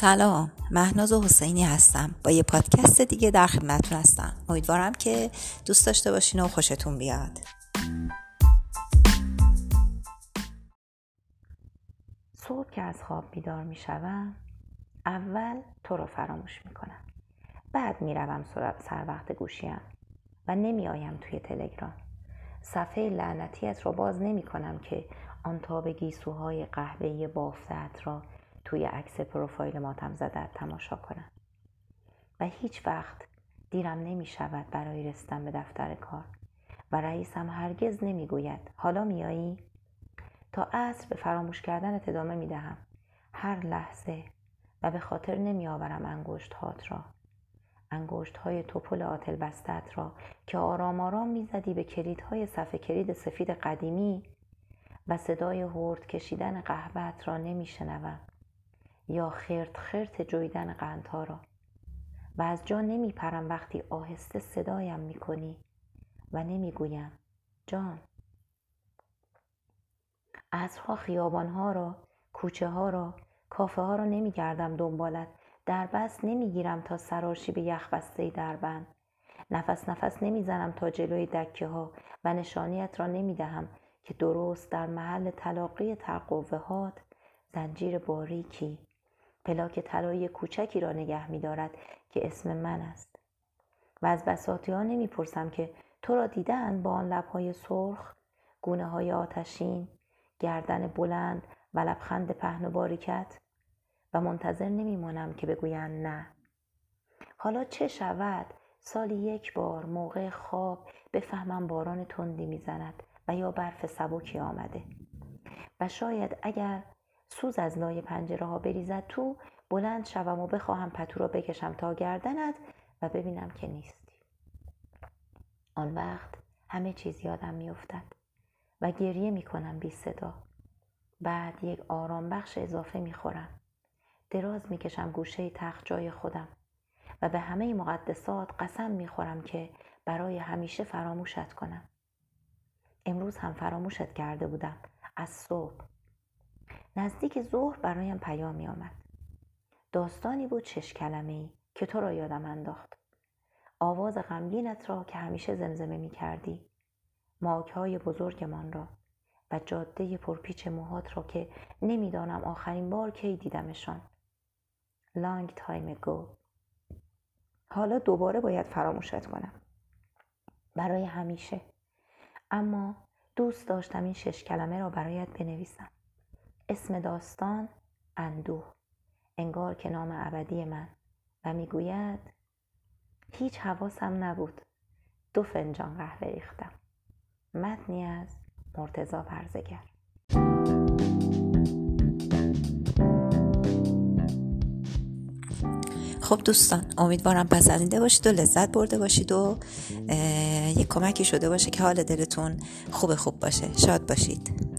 سلام. مهناز حسینی هستم. با یه پادکست دیگه در خدمتتون هستم. امیدوارم که دوست داشته باشین و خوشتون بیاد. صبح که از خواب بیدار می شوم اول تو رو فراموش می کنم. بعد می روم سر وقت گوشیم و نمی آیم توی تلگرام. صفحه لعنتیت را باز نمی کنم که آن تاب گیسوهای قهوه‌ای بافتت را توی عکس پروفایل ماتم زده تماشا کنم و هیچ وقت دیرم نمی شود برای رسیدن به دفتر کار. و رئیسم هرگز نمی گوید حالا میایی؟ تا عصر به فراموش کردن ادامه می دهم هر لحظه و به خاطر نمی آورم انگشت هات را. انگشت های توپل آتل بستت را که آرام آرام می‌زدی به کلیدهای صفحه کلید سفید قدیمی و صدای هورد کشیدن قهوت را نمیشنوم. یا خرت خرت جویدن قندها را. و از جا نمیپرم وقتی آهسته صدایم می‌کنی و نمی‌گویم جان. عصرها خیابانها را کوچه ها را کافه ها را نمیگردم دنبالت. در بس نمی‌گیرم تا سراشی به یخ بسته در بند نفس نفس نمی‌زنم تا جلوی دکه ها و نشانیت را نمی‌دهم که درست در محل تلاقی ترقوهات زنجیر باریکی پلاک طلایی کوچکی را نگه میدارد که اسم من است. و از بساطی ها نمی‌پرسم که تو را دیدن با آن لبهای سرخ گونه های آتشین گردن بلند و لبخند پهن و باریکت؟ و منتظر نمیمانم که بگویند نه. حالا چه شود؟ سالی یک بار موقع خواب بفهمم باران تندی می‌زند و یا برف سبکی آمده. و شاید اگر سوز از لای پنجره ها بریزد تو بلند شوم و بخواهم پتو را بکشم تا گردنت و ببینم که نیستی. آن وقت همه چیز یادم میافتد و گریه می‌کنم بی صدا. بعد یک آرام بخش اضافه می‌خورم. دراز می‌کشم گوشه تخت جای خودم و به همه مقدسات قسم می‌خورم که برای همیشه فراموشت کنم. امروز هم فراموشت کرده بودم. از صبح نزدیک ظهر برایم پیامی آمد داستانی بود شش کلمه ای که تو را یادم انداخت. آواز غمگینت را که همیشه زمزمه می کردی ماک های بزرگمان را و جاده پرپیچ موهات را که نمی‌دانم آخرین بار کی دیدمشان. لانگ تایم گو حالا دوباره باید فراموشت کنم. برای همیشه. اما دوست داشتم این شش کلمه را برایت بنویسم. اسم داستان اندوه. انگار که نام ابدی من. و می‌گوید هیچ حواسم نبود. دو فنجان قهوه ریختم. متنی از مرتزا پرزگر. خب دوستان امیدوارم پسندیده باشید و لذت برده باشید و یک کمکی شده باشه که حال دلتون خوب خوب باشه. شاد باشید.